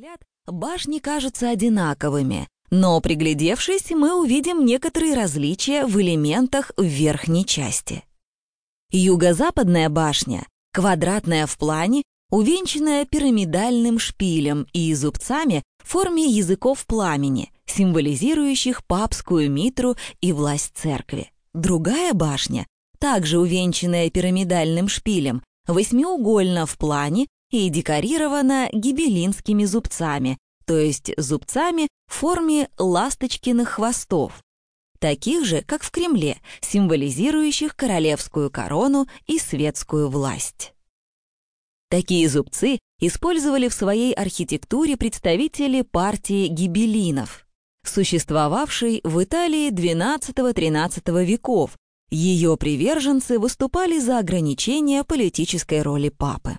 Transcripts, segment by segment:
взгляд башни кажутся одинаковыми, но приглядевшись, мы увидим некоторые различия в элементах в верхней части. Юго-западная башня, квадратная в плане, увенчанная пирамидальным шпилем и зубцами в форме языков пламени, символизирующих папскую митру и власть церкви. Другая башня, также увенчанная пирамидальным шпилем, восьмиугольна в плане и декорирована гибелинскими зубцами, то есть зубцами в форме ласточкиных хвостов, таких же, как в Кремле, символизирующих королевскую корону и светскую власть. Такие зубцы использовали в своей архитектуре представители партии гибелинов, существовавшей в Италии XII-XIII веков. Ее приверженцы выступали за ограничение политической роли папы.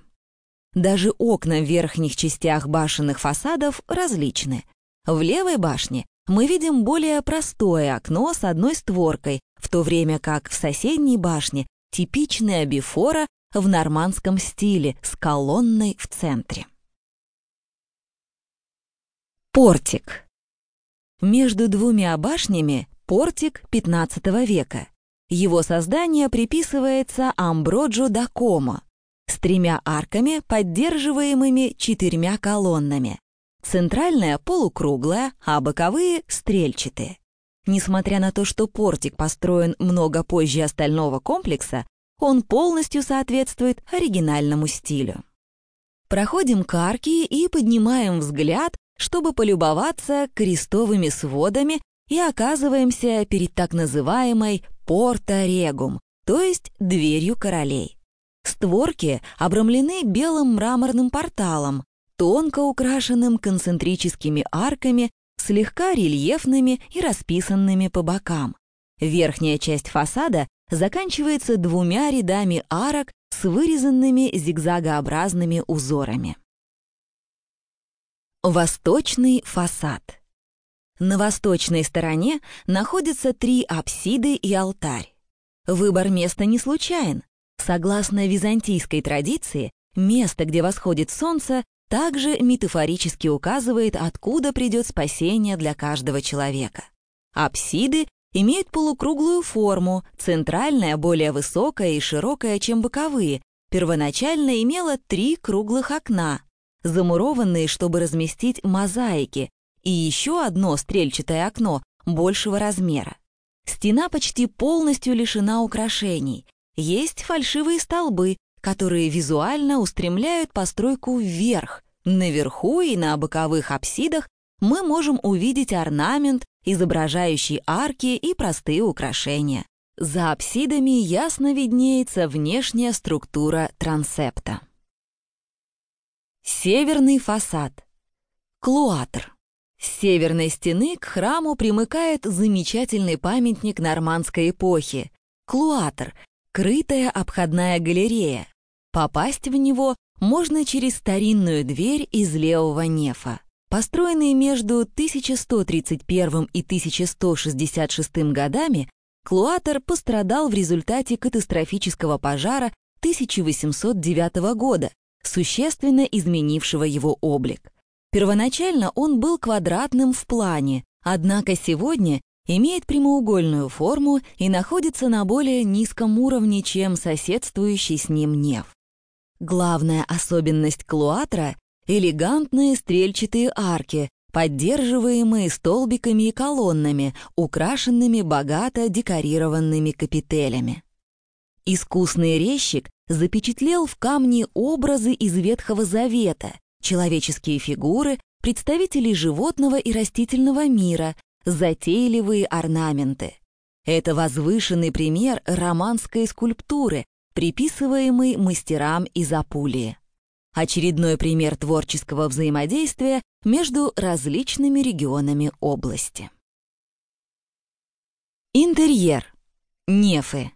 Даже окна в верхних частях башенных фасадов различны. В левой башне мы видим более простое окно с одной створкой, в то время как в соседней башне типичная бифора в нормандском стиле с колонной в центре. Портик. Между двумя башнями портик XV века. Его создание приписывается Амброджо да Комо, с тремя арками, поддерживаемыми четырьмя колоннами. Центральная полукруглая, а боковые — стрельчатые. Несмотря на то, что портик построен много позже остального комплекса, он полностью соответствует оригинальному стилю. Проходим к арке и поднимаем взгляд, чтобы полюбоваться крестовыми сводами и оказываемся перед так называемой «порта-регум», то есть дверью королей. Створки обрамлены белым мраморным порталом, тонко украшенным концентрическими арками, слегка рельефными и расписанными по бокам. Верхняя часть фасада заканчивается двумя рядами арок с вырезанными зигзагообразными узорами. Восточный фасад. На восточной стороне находятся три апсиды и алтарь. Выбор места не случайен. Согласно византийской традиции, место, где восходит солнце, также метафорически указывает, откуда придет спасение для каждого человека. Апсиды имеют полукруглую форму, центральная более высокая и широкая, чем боковые, первоначально имела три круглых окна, замурованные, чтобы разместить мозаики, и еще одно стрельчатое окно большего размера. Стена почти полностью лишена украшений, есть фальшивые столбы, которые визуально устремляют постройку вверх. Наверху и на боковых апсидах мы можем увидеть орнамент, изображающий арки и простые украшения. За апсидами ясно виднеется внешняя структура трансепта. Северный фасад. Клуатр. С северной стены к храму примыкает замечательный памятник нормандской эпохи — Клуатр, крытая обходная галерея. Попасть в него можно через старинную дверь из левого нефа. Построенный между 1131 и 1166 годами, Клуатор пострадал в результате катастрофического пожара 1809 года, существенно изменившего его облик. Первоначально он был квадратным в плане, однако сегодня имеет прямоугольную форму и находится на более низком уровне, чем соседствующий с ним неф. Главная особенность клуатра — элегантные стрельчатые арки, поддерживаемые столбиками и колоннами, украшенными богато декорированными капителями. Искусный резчик запечатлел в камне образы из Ветхого Завета, человеческие фигуры, представителей животного и растительного мира, затейливые орнаменты. Это возвышенный пример романской скульптуры, приписываемый мастерам из Апулии. Очередной пример творческого взаимодействия между различными регионами области. Интерьер. Нефы.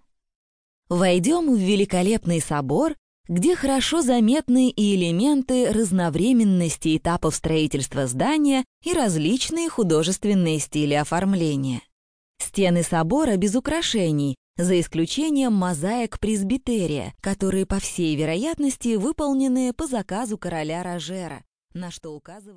Войдем в великолепный собор, где хорошо заметны и элементы разновременности этапов строительства здания и различные художественные стили оформления. Стены собора без украшений, за исключением мозаик пресбитерия, которые, по всей вероятности, выполнены по заказу короля Рожера, на что указывает